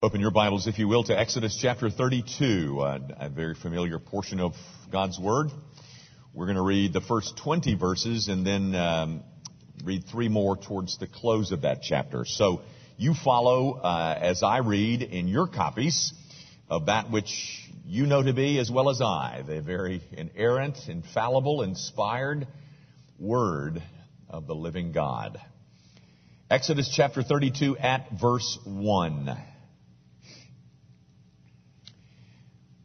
Open your Bibles, if you will, to Exodus chapter 32, uh, a very familiar portion of God's Word. We're going to read the first 20 verses and then um, read three more towards the close of that chapter. So you follow uh, as I read in your copies of that which you know to be as well as I, the very inerrant, infallible, inspired Word of the living God. Exodus chapter 32 at verse 1.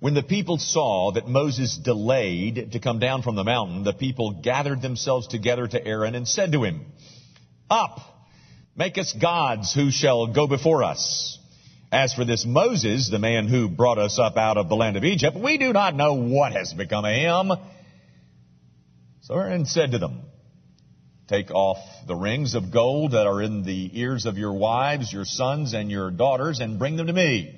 When the people saw that Moses delayed to come down from the mountain, the people gathered themselves together to Aaron and said to him, Up, make us gods who shall go before us. As for this Moses, the man who brought us up out of the land of Egypt, we do not know what has become of him. So Aaron said to them, Take off the rings of gold that are in the ears of your wives, your sons, and your daughters, and bring them to me.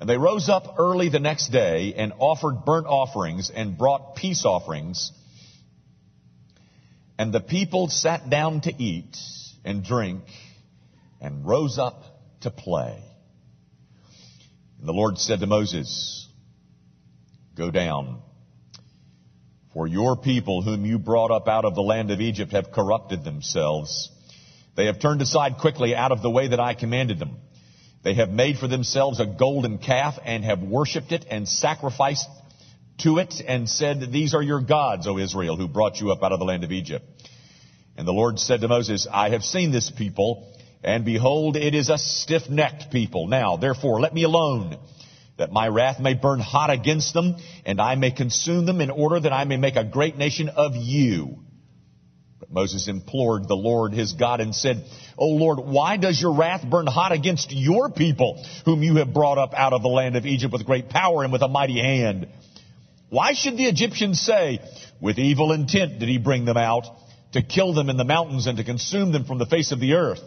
And they rose up early the next day and offered burnt offerings and brought peace offerings. And the people sat down to eat and drink and rose up to play. And the Lord said to Moses, Go down, for your people whom you brought up out of the land of Egypt have corrupted themselves. They have turned aside quickly out of the way that I commanded them. They have made for themselves a golden calf and have worshipped it and sacrificed to it and said, These are your gods, O Israel, who brought you up out of the land of Egypt. And the Lord said to Moses, I have seen this people, and behold, it is a stiff-necked people. Now, therefore, let me alone, that my wrath may burn hot against them, and I may consume them in order that I may make a great nation of you. But Moses implored the Lord his God and said, O Lord, why does your wrath burn hot against your people, whom you have brought up out of the land of Egypt with great power and with a mighty hand? Why should the Egyptians say, with evil intent did he bring them out, to kill them in the mountains and to consume them from the face of the earth?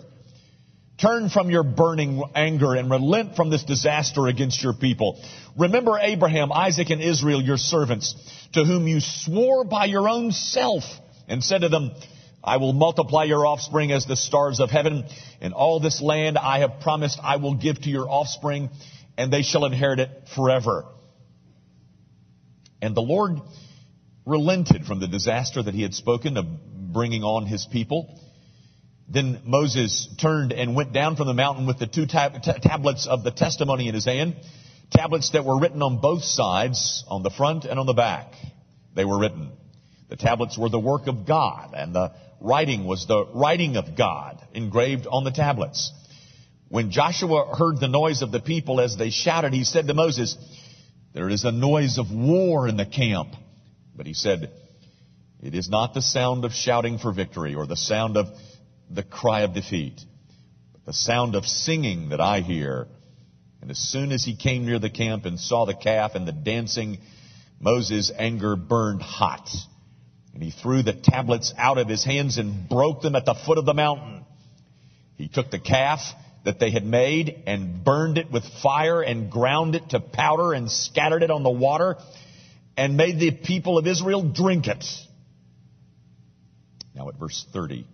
Turn from your burning anger and relent from this disaster against your people. Remember Abraham, Isaac, and Israel, your servants, to whom you swore by your own self and said to them, I will multiply your offspring as the stars of heaven, and all this land I have promised I will give to your offspring, and they shall inherit it forever. And the Lord relented from the disaster that he had spoken of bringing on his people. Then Moses turned and went down from the mountain with the two tab- t- tablets of the testimony in his hand, tablets that were written on both sides, on the front and on the back. They were written. The tablets were the work of God, and the writing was the writing of God engraved on the tablets. When Joshua heard the noise of the people as they shouted, he said to Moses, There is a noise of war in the camp. But he said, It is not the sound of shouting for victory or the sound of the cry of defeat, but the sound of singing that I hear. And as soon as he came near the camp and saw the calf and the dancing, Moses' anger burned hot. And he threw the tablets out of his hands and broke them at the foot of the mountain. He took the calf that they had made and burned it with fire and ground it to powder and scattered it on the water and made the people of Israel drink it. Now at verse 30.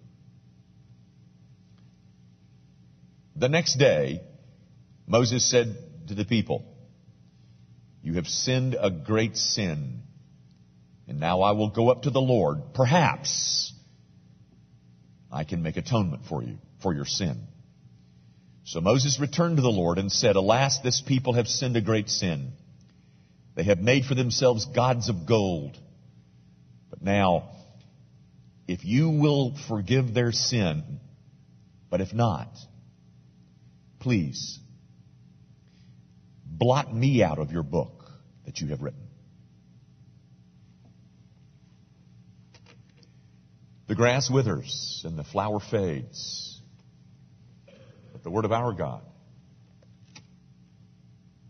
The next day, Moses said to the people, You have sinned a great sin and now I will go up to the Lord. Perhaps I can make atonement for you, for your sin. So Moses returned to the Lord and said, Alas, this people have sinned a great sin. They have made for themselves gods of gold. But now, if you will forgive their sin, but if not, please blot me out of your book that you have written. The grass withers and the flower fades. But the word of our God,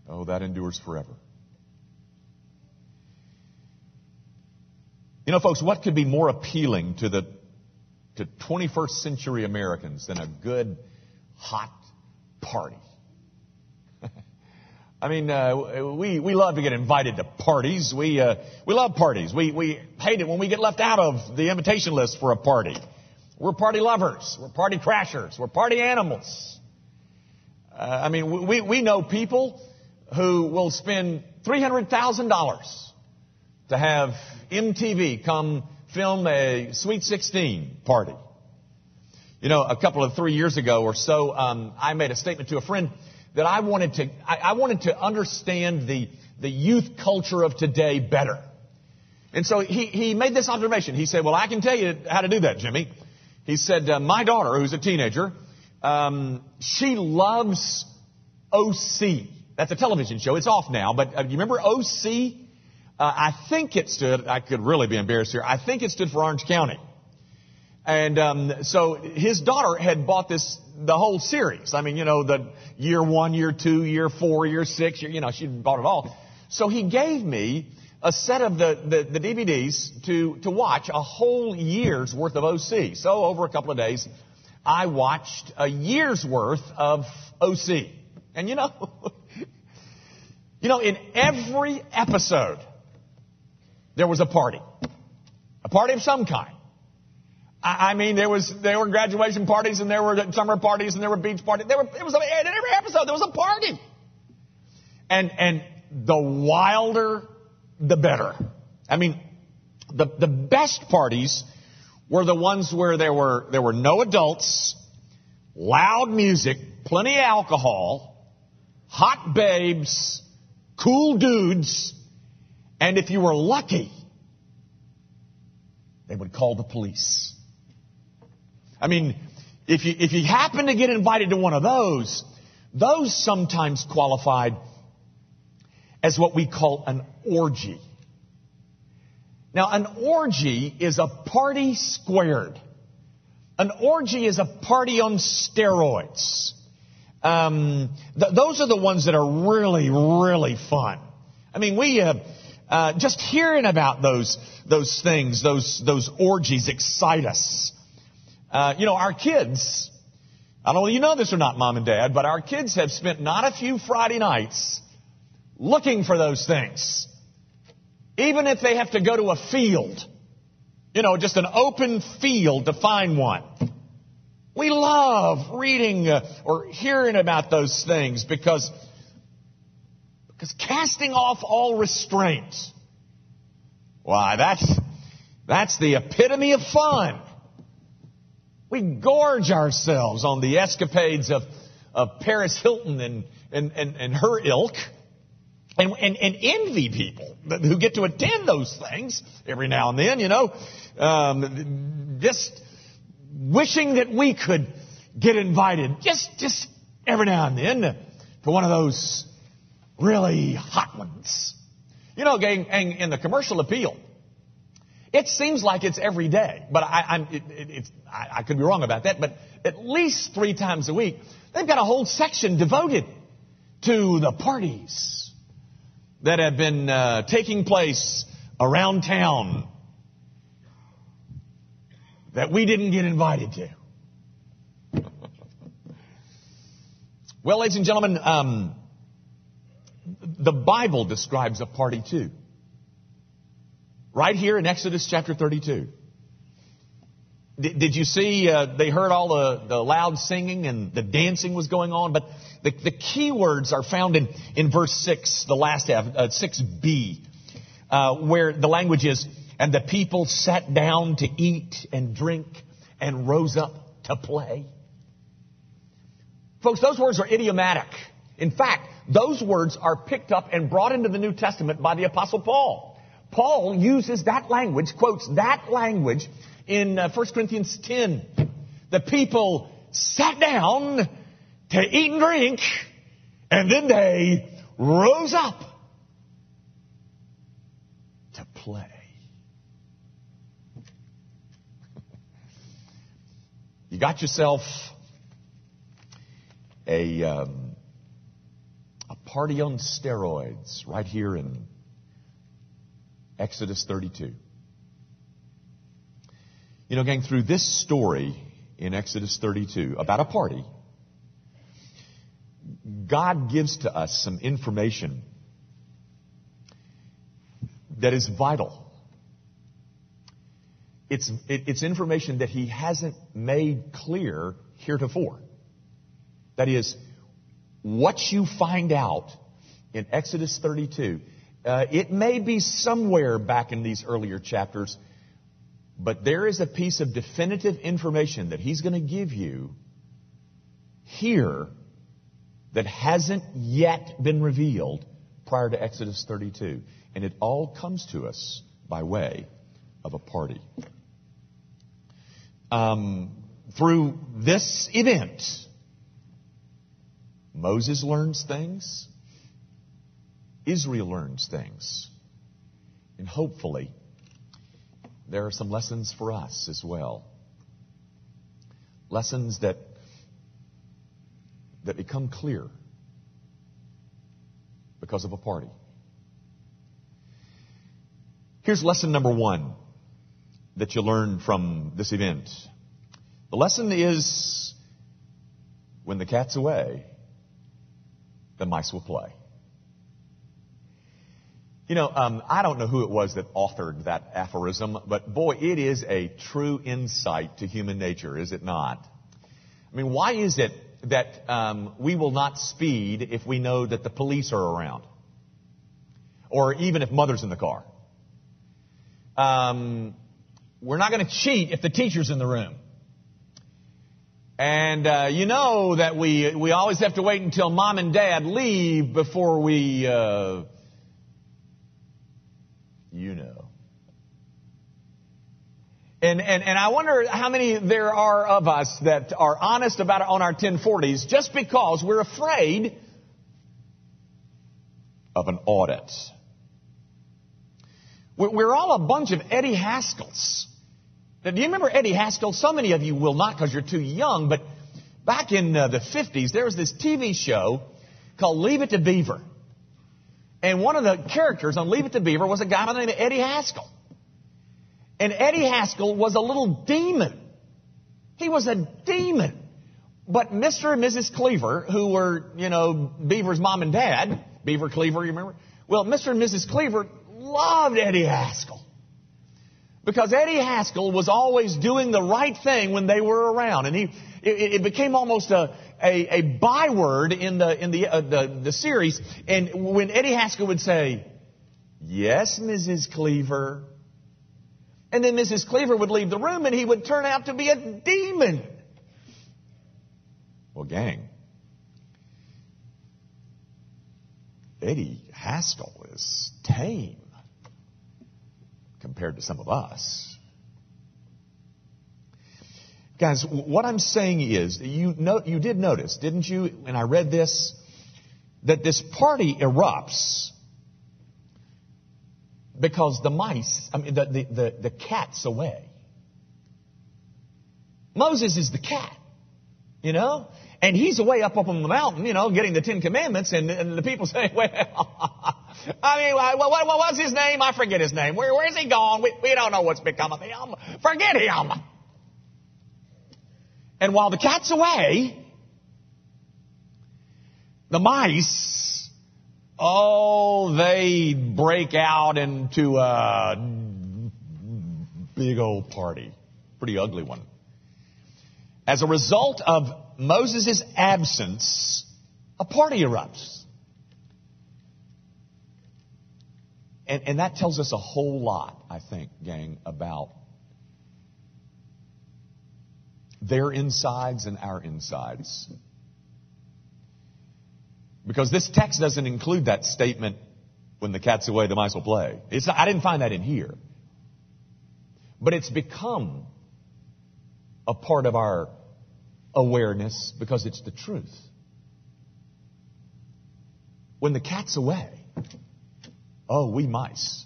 oh, that endures forever. You know, folks, what could be more appealing to the to 21st century Americans than a good hot party? I mean, uh, we we love to get invited to parties. We uh, we love parties. We we hate it when we get left out of the invitation list for a party. We're party lovers. We're party crashers. We're party animals. Uh, I mean, we we know people who will spend three hundred thousand dollars to have MTV come film a Sweet 16 party. You know, a couple of three years ago or so, um, I made a statement to a friend that I wanted to, I, I wanted to understand the, the youth culture of today better. And so he, he made this observation. He said, well, I can tell you how to do that, Jimmy. He said, uh, my daughter, who's a teenager, um, she loves OC. That's a television show. It's off now, but uh, you remember OC? Uh, I think it stood, I could really be embarrassed here, I think it stood for Orange County. And um, so his daughter had bought this, the whole series. I mean, you know, the year one, year two, year four, year six, year, you know, she bought it all. So he gave me a set of the, the, the DVDs to, to watch a whole year's worth of OC. So over a couple of days, I watched a year's worth of OC. And you know, you know, in every episode, there was a party. A party of some kind. I, I mean, there was, there were graduation parties and there were summer parties and there were beach parties. There were, it was, in every episode there was a party. And, and the wilder, the better. I mean, the, the best parties were the ones where there were, there were no adults, loud music, plenty of alcohol, hot babes, cool dudes, and if you were lucky, they would call the police. I mean, if you, if you happen to get invited to one of those, those sometimes qualified as what we call an orgy. Now, an orgy is a party squared. An orgy is a party on steroids. Um, th- those are the ones that are really, really fun. I mean, we, uh, uh, just hearing about those those things, those those orgies, excite us. Uh, you know, our kids. I don't know you know this or not, mom and dad, but our kids have spent not a few Friday nights looking for those things, even if they have to go to a field. You know, just an open field to find one. We love reading uh, or hearing about those things because because casting off all restraint. Why, that's, that's the epitome of fun. We gorge ourselves on the escapades of, of Paris Hilton and, and, and, and her ilk. And, and, and, envy people who get to attend those things every now and then, you know. Um, just wishing that we could get invited just, just every now and then to one of those really hot ones. You know, gang, in the commercial appeal, it seems like it's every day, but I, it, it, I, I could be wrong about that. But at least three times a week, they've got a whole section devoted to the parties that have been uh, taking place around town that we didn't get invited to. well, ladies and gentlemen, um, the Bible describes a party too. Right here in Exodus chapter 32. Did, did you see, uh, they heard all the, the loud singing and the dancing was going on, but the, the key words are found in, in verse 6, the last half, uh, 6b, uh, where the language is, and the people sat down to eat and drink and rose up to play. Folks, those words are idiomatic. In fact, those words are picked up and brought into the New Testament by the apostle Paul. Paul uses that language, quotes that language in uh, 1 Corinthians 10. The people sat down to eat and drink, and then they rose up to play. You got yourself a um, party on steroids right here in Exodus 32. You know, gang, through this story in Exodus 32 about a party, God gives to us some information that is vital. It's, it, it's information that He hasn't made clear heretofore. That is, what you find out in Exodus 32, uh, it may be somewhere back in these earlier chapters, but there is a piece of definitive information that He's going to give you here that hasn't yet been revealed prior to Exodus 32. And it all comes to us by way of a party. Um, through this event, Moses learns things, Israel learns things, and hopefully there are some lessons for us as well. Lessons that that become clear because of a party. Here's lesson number one that you learn from this event. The lesson is when the cat's away, the mice will play. You know, um, I don't know who it was that authored that aphorism, but boy, it is a true insight to human nature, is it not? I mean, why is it that um, we will not speed if we know that the police are around, or even if mother's in the car? Um, we're not going to cheat if the teacher's in the room. And uh, you know that we we always have to wait until mom and dad leave before we, uh, you know. And, and, and I wonder how many there are of us that are honest about it on our 1040s just because we're afraid of an audit. We're all a bunch of Eddie Haskells. Now, do you remember Eddie Haskell? So many of you will not because you're too young, but back in uh, the 50s, there was this TV show called Leave It to Beaver. And one of the characters on Leave It to Beaver was a guy by the name of Eddie Haskell. And Eddie Haskell was a little demon. He was a demon. But Mr. and Mrs. Cleaver, who were, you know, Beaver's mom and dad, Beaver Cleaver, you remember? Well, Mr. and Mrs. Cleaver loved Eddie Haskell. Because Eddie Haskell was always doing the right thing when they were around. And he, it, it became almost a, a, a, byword in the, in the, uh, the, the series. And when Eddie Haskell would say, Yes, Mrs. Cleaver. And then Mrs. Cleaver would leave the room and he would turn out to be a demon. Well, gang, Eddie Haskell is tame compared to some of us. Guys, what I'm saying is, you, know, you did notice, didn't you, when I read this, that this party erupts because the mice, I mean, the, the, the, the cat's away. Moses is the cat, you know? And he's away up, up on the mountain, you know, getting the Ten Commandments, and, and the people say, well, I mean, what, what, what, was his name? I forget his name. Where, where's he gone? We, we don't know what's become of him. Forget him. And while the cat's away, the mice, oh, they break out into a big old party. Pretty ugly one. As a result of Moses' absence, a party erupts. And, and that tells us a whole lot, I think, gang, about their insides and our insides. Because this text doesn't include that statement, when the cat's away, the mice will play. It's I didn't find that in here. But it's become a part of our awareness because it's the truth. When the cat's away, Oh, we mice.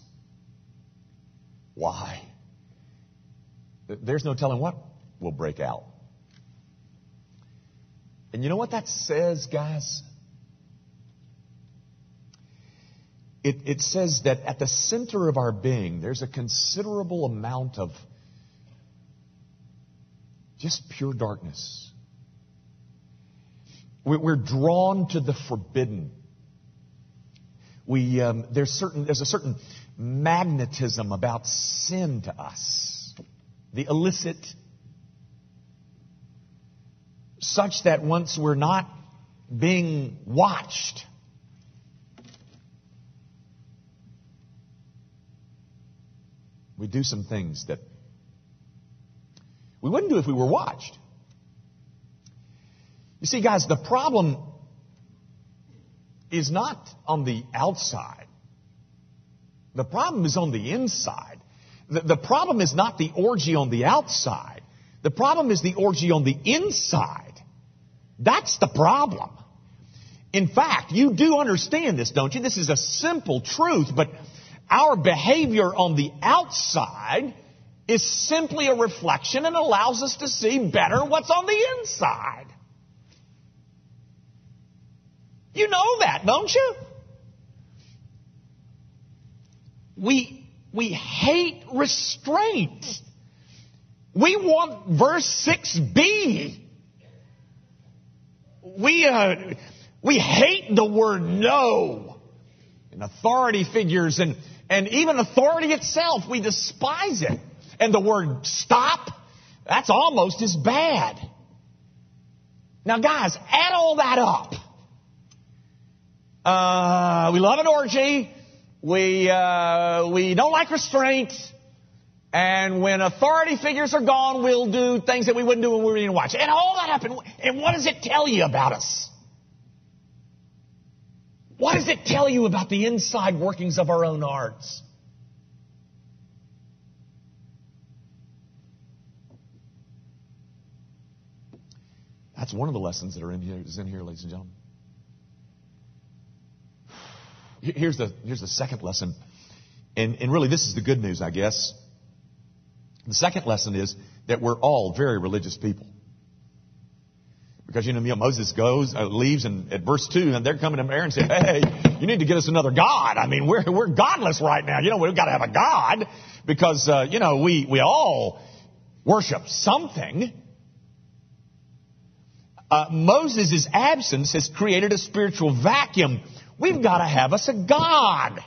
Why? There's no telling what will break out. And you know what that says, guys? It, it says that at the center of our being, there's a considerable amount of Just pure darkness. We're drawn to the forbidden. We, um, there's, certain, there's a certain magnetism about sin to us, the illicit, such that once we're not being watched, we do some things that we wouldn't do if we were watched. You see, guys, the problem is not on the outside. The problem is on the inside. The, the, problem is not the orgy on the outside. The problem is the orgy on the inside. That's the problem. In fact, you do understand this, don't you? This is a simple truth, but our behavior on the outside is simply a reflection and allows us to see better what's on the inside. You know that, don't you? We, we hate restraint. We want verse 6b. We, uh, we hate the word no and authority figures and, and even authority itself. We despise it. And the word stop, that's almost as bad. Now guys, add all that up. Uh, we love an orgy. We, uh, we don't like restraint. And when authority figures are gone, we'll do things that we wouldn't do when we were reading watch. And all that happened. And what does it tell you about us? What does it tell you about the inside workings of our own hearts? That's one of the lessons that are in here, is in here, ladies and gentlemen. Here's the, here's the second lesson. And, and really, this is the good news, I guess. The second lesson is that we're all very religious people. Because, you know, Moses goes, uh, leaves, and at verse 2, and they're coming to Aaron and say, hey, you need to get us another God. I mean, we're, we're godless right now. You know, we've got to have a God because, uh, you know, we, we all worship something. Uh, Moses' absence has created a spiritual vacuum We've got to have us a God.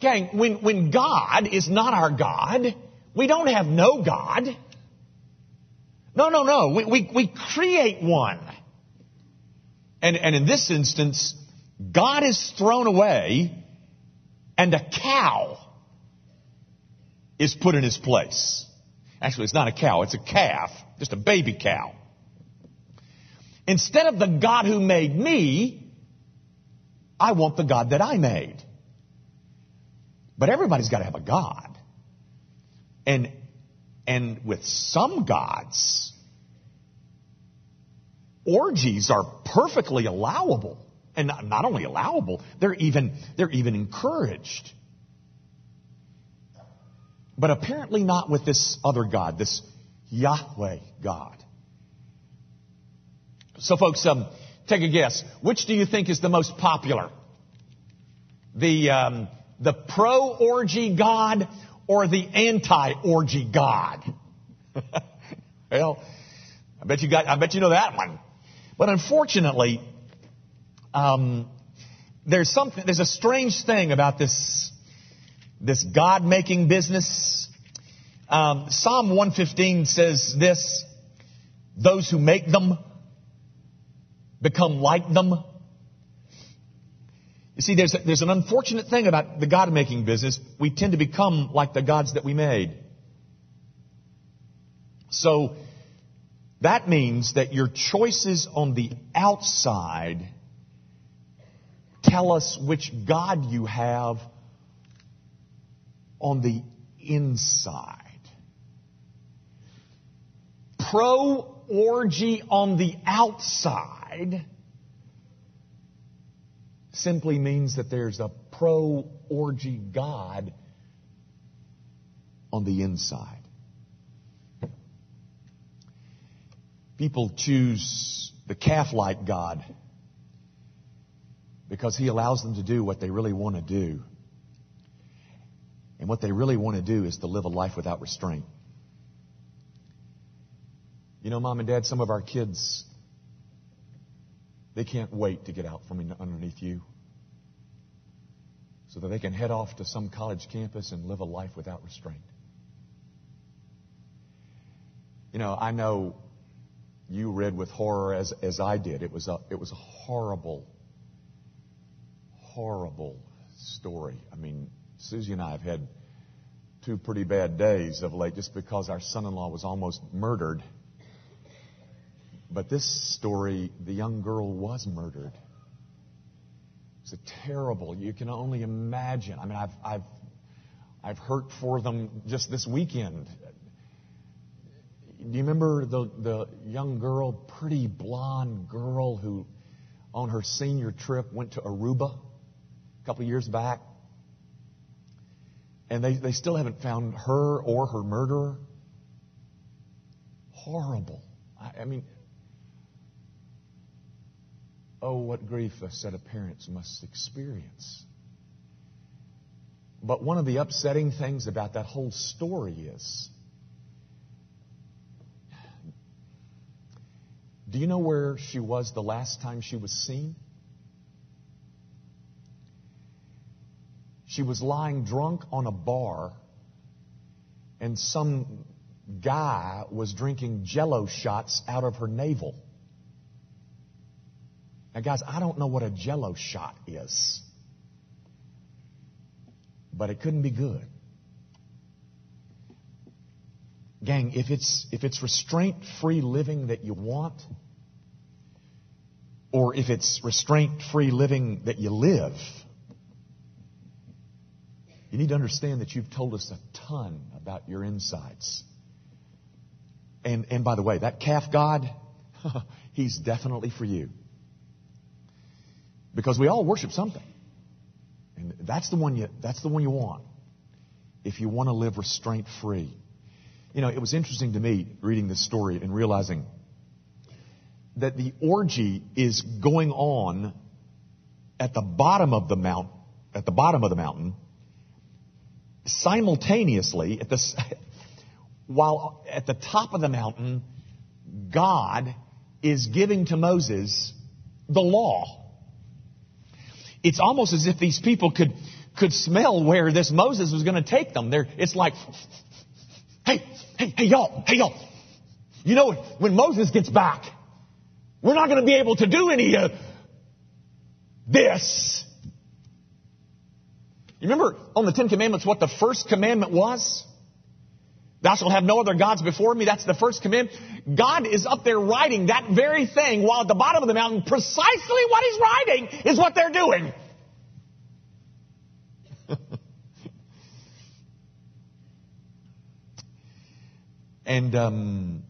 Gang, when, when God is not our God, we don't have no God. No, no, no. We, we, we create one. And, and in this instance, God is thrown away and a cow is put in his place. Actually, it's not a cow, it's a calf, just a baby cow. Instead of the God who made me, I want the God that I made. But everybody's got to have a God. And, and with some gods, orgies are perfectly allowable. And not, only allowable, they're even, they're even encouraged. But apparently not with this other God, this Yahweh God. So folks, um, Take a guess. Which do you think is the most popular? The, um, the pro-orgy God or the anti-orgy God? well, I bet you got, I bet you know that one. But unfortunately, um, there's something, there's a strange thing about this, this God-making business. Um, Psalm 115 says this, those who make them become like them. You see, there's, there's an unfortunate thing about the God making business. We tend to become like the gods that we made. So, that means that your choices on the outside tell us which God you have on the inside. Pro orgy on the outside simply means that there's a pro orgy God on the inside. People choose the calf like God because he allows them to do what they really want to do. And what they really want to do is to live a life without restraint. You know, mom and dad, some of our kids, they can't wait to get out from underneath you so that they can head off to some college campus and live a life without restraint. You know, I know you read with horror as, as I did. It was a, it was a horrible, horrible story. I mean, Susie and I have had two pretty bad days of late just because our son-in-law was almost murdered. But this story, the young girl was murdered. It's a terrible. You can only imagine. I mean, I've, I've, I've hurt for them just this weekend. Do you remember the, the young girl, pretty blonde girl who on her senior trip went to Aruba a couple of years back? And they, they still haven't found her or her murderer. Horrible. I, I mean, oh, what grief a set of parents must experience. But one of the upsetting things about that whole story is do you know where she was the last time she was seen? She was lying drunk on a bar, and some guy was drinking jello shots out of her navel. Now, guys, I don't know what a jello shot is, but it couldn't be good. Gang, if it's, if it's restraint free living that you want, or if it's restraint free living that you live, you need to understand that you've told us a ton about your insides. And, and by the way, that calf God, he's definitely for you. Because we all worship something. And that's the one you, that's the one you want. If you want to live restraint free. You know, it was interesting to me reading this story and realizing that the orgy is going on at the bottom of the mount, at the bottom of the mountain, simultaneously at the, while at the top of the mountain, God is giving to Moses the law. It's almost as if these people could, could smell where this Moses was going to take them. They're, it's like, hey, hey, hey, y'all, hey, y'all. You know, when Moses gets back, we're not going to be able to do any of this. You remember on the Ten Commandments what the first commandment was? Thou shalt have no other gods before me. That's the first commandment. God is up there writing that very thing while at the bottom of the mountain, precisely what he's writing is what they're doing. and um,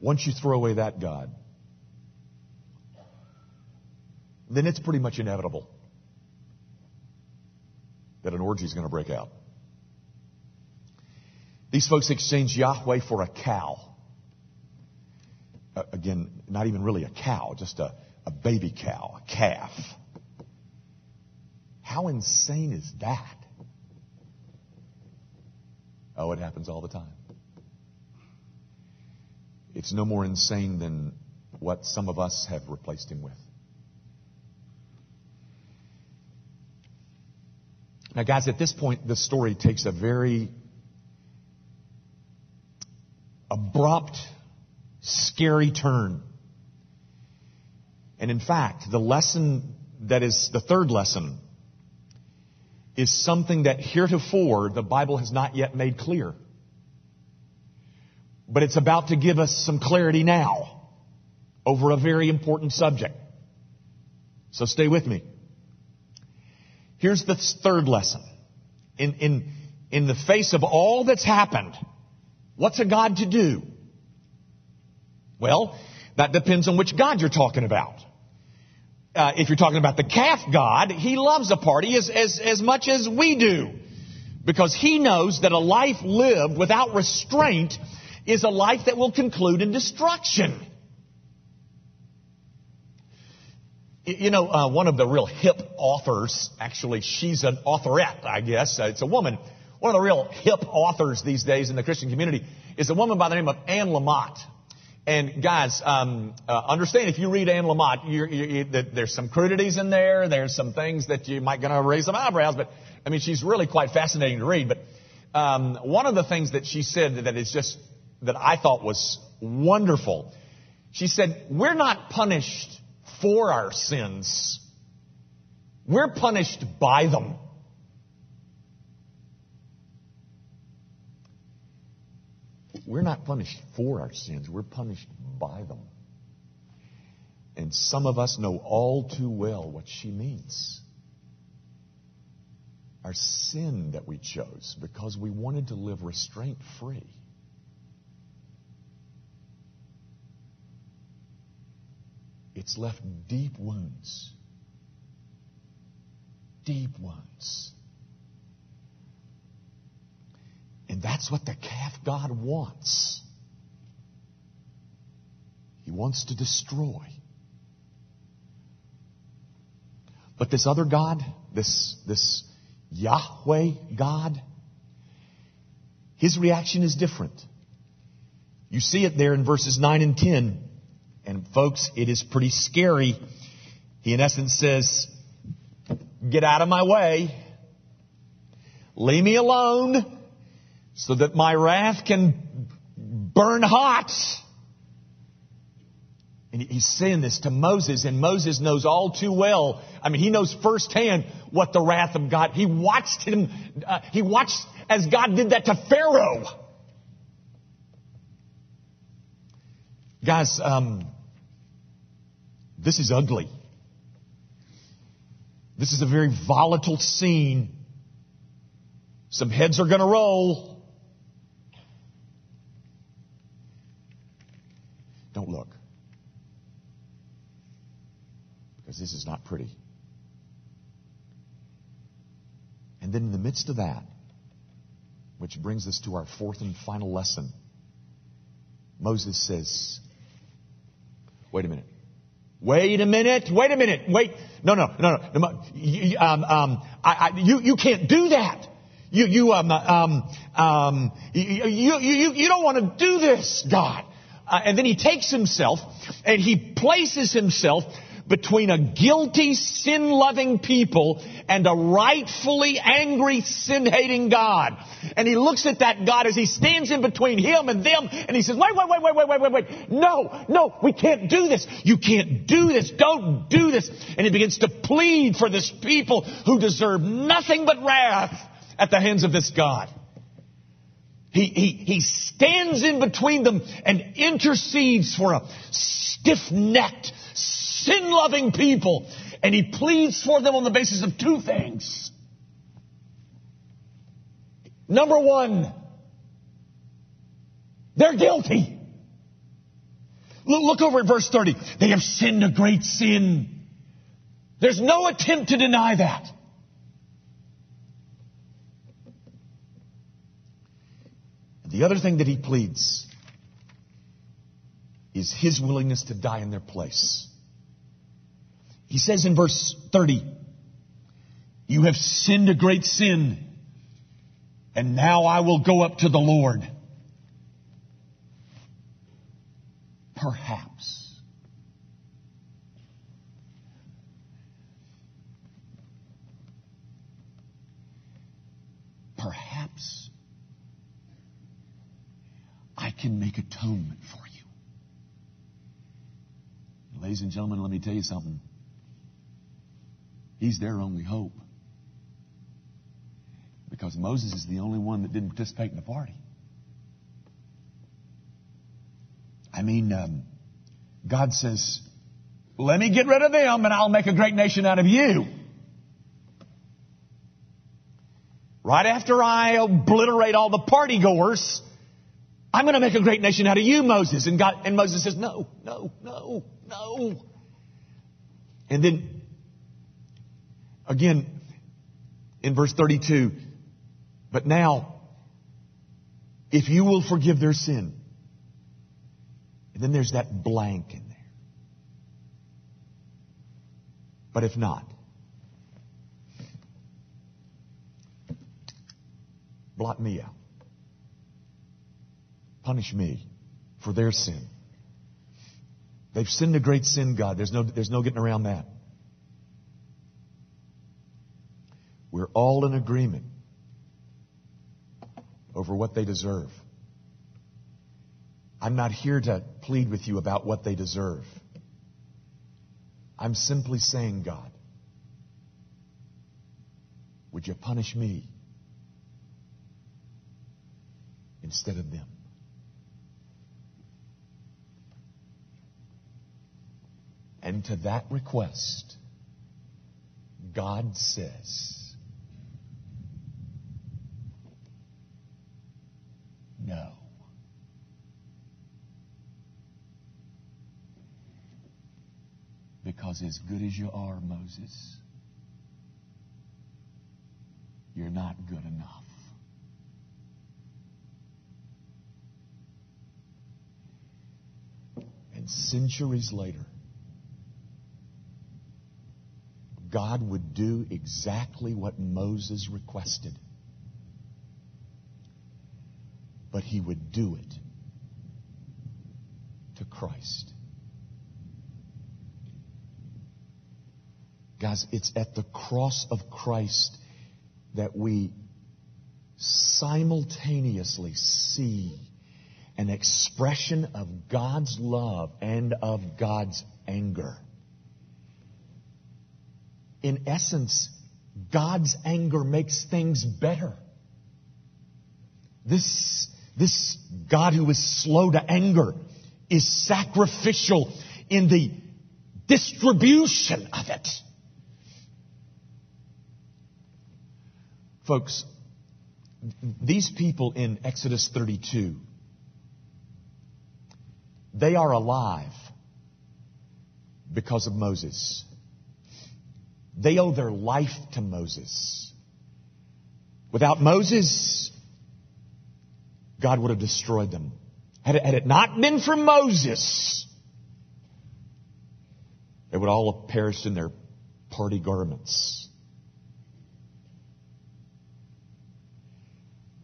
once you throw away that God, then it's pretty much inevitable that an orgy is going to break out. These folks exchange Yahweh for a cow. Uh, again, not even really a cow, just a, a baby cow, a calf. How insane is that? Oh, it happens all the time. It's no more insane than what some of us have replaced him with. Now, guys, at this point, the story takes a very abrupt, scary turn. And in fact, the lesson that is the third lesson is something that heretofore the Bible has not yet made clear. But it's about to give us some clarity now over a very important subject. So stay with me. Here's the third lesson. In, in, in the face of all that's happened, what's a God to do? Well, that depends on which God you're talking about. Uh, if you're talking about the calf God, he loves a party as, as, as much as we do. Because he knows that a life lived without restraint is a life that will conclude in destruction. You know, uh, one of the real hip authors, actually, she's an authorette, I guess. Uh, it's a woman. One of the real hip authors these days in the Christian community is a woman by the name of Anne Lamott. And guys, um, uh, understand if you read Anne Lamott, you're, you're, you, there's some crudities in there. There's some things that you might gonna raise some eyebrows, but I mean, she's really quite fascinating to read. But um, one of the things that she said that is just that I thought was wonderful. She said, "We're not punished for our sins. We're punished by them." We're not punished for our sins, we're punished by them. And some of us know all too well what she means. Our sin that we chose because we wanted to live restraint free. It's left deep wounds. Deep wounds. And that's what the calf God wants. He wants to destroy. But this other God, this, this Yahweh God, his reaction is different. You see it there in verses 9 and 10. And folks, it is pretty scary. He in essence says, get out of my way. Leave me alone so that my wrath can burn hot. And he's saying this to Moses, and Moses knows all too well. I mean, he knows firsthand what the wrath of God. He watched him. Uh, he watched as God did that to Pharaoh. Guys, um, this is ugly. This is a very volatile scene. Some heads are going to roll. Don't look. Because this is not pretty. And then in the midst of that, which brings us to our fourth and final lesson, Moses says, wait a minute. Wait a minute. Wait a minute. Wait. No, no, no, no. You, um, um, I, I, you, you can't do that. You, you, um, um, um, you, you, you, you don't want to do this, God. Uh, and then he takes himself and he places himself between a guilty, sin-loving people and a rightfully angry, sin-hating God. And he looks at that God as he stands in between him and them and he says, wait, wait, wait, wait, wait, wait, wait, wait. No, no, we can't do this. You can't do this. Don't do this. And he begins to plead for this people who deserve nothing but wrath at the hands of this God. He, he, he stands in between them and intercedes for a stiff-necked, sin-loving people. And he pleads for them on the basis of two things. Number one, they're guilty. Look over at verse 30. They have sinned a great sin. There's no attempt to deny that. The other thing that he pleads is his willingness to die in their place. He says in verse 30, You have sinned a great sin, and now I will go up to the Lord. Perhaps I can make atonement for you. Ladies and gentlemen, let me tell you something. He's their only hope. Because Moses is the only one that didn't participate in the party. I mean, um, God says, let me get rid of them and I'll make a great nation out of you. Right after I obliterate all the party goers, I'm going to make a great nation out of you, Moses. And God, and Moses says, no, no, no, no. And then, again, in verse 32, but now, if you will forgive their sin, and then there's that blank in there. But if not, blot me out. Punish me for their sin. They've sinned a great sin, God. There's no, there's no getting around that. We're all in agreement over what they deserve. I'm not here to plead with you about what they deserve. I'm simply saying, God, would you punish me instead of them? And to that request, God says, no. Because as good as you are, Moses, you're not good enough. And centuries later, God would do exactly what Moses requested. But he would do it to Christ. Guys, it's at the cross of Christ that we simultaneously see an expression of God's love and of God's anger. In essence, God's anger makes things better. This, this God who is slow to anger is sacrificial in the distribution of it. Folks, these people in Exodus 32, they are alive because of Moses. They owe their life to Moses. Without Moses, God would have destroyed them. Had it, had it not been for Moses, they would all have perished in their party garments.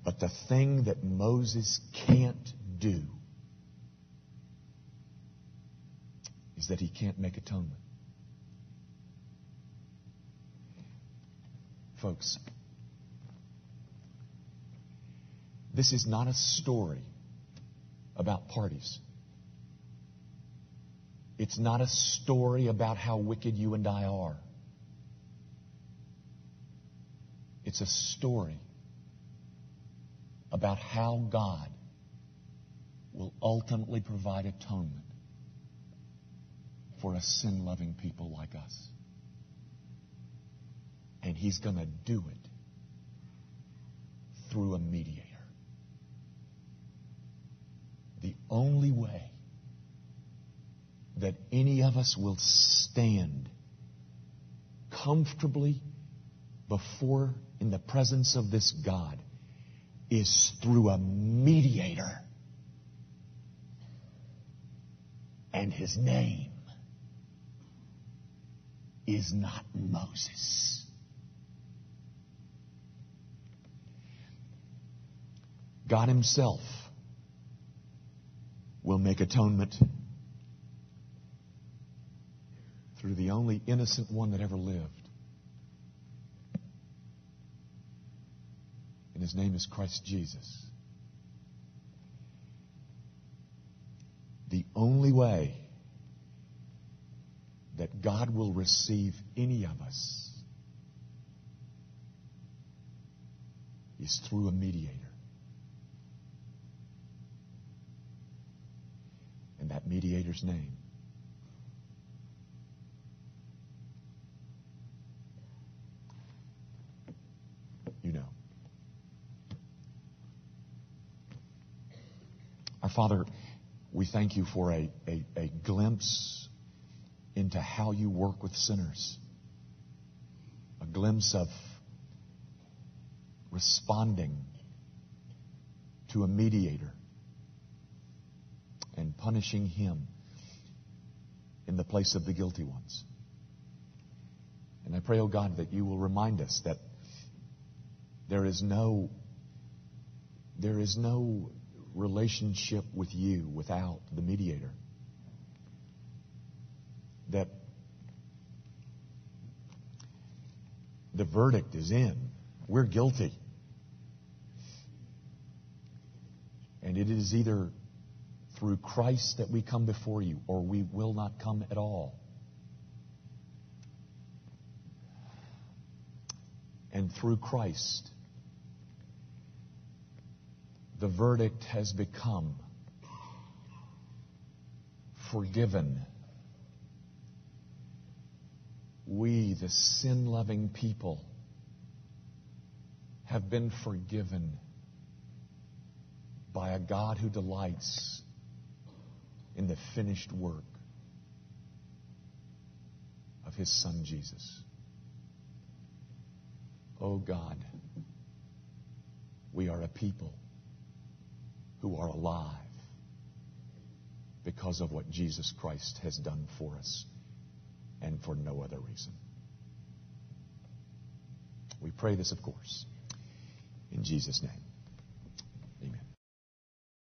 But the thing that Moses can't do is that he can't make atonement. Folks, this is not a story about parties. It's not a story about how wicked you and I are. It's a story about how God will ultimately provide atonement for a sin loving people like us. And He's going to do it through a mediator. The only way that any of us will stand comfortably before in the presence of this God is through a mediator. And his name is not Moses. God Himself will make atonement through the only innocent one that ever lived. And His name is Christ Jesus. The only way that God will receive any of us is through a mediator. And that mediator's name you know. Our Father, we thank you for a, a, a glimpse into how you work with sinners, a glimpse of responding to a mediator and punishing him in the place of the guilty ones. And I pray, oh God, that you will remind us that there is no, there is no relationship with you without the mediator. That the verdict is in. We're guilty. And it is either through Christ that we come before you, or we will not come at all. And through Christ, the verdict has become forgiven. We, the sin loving people, have been forgiven by a God who delights in the finished work of his son Jesus. Oh God, we are a people who are alive because of what Jesus Christ has done for us and for no other reason. We pray this, of course, in Jesus' name.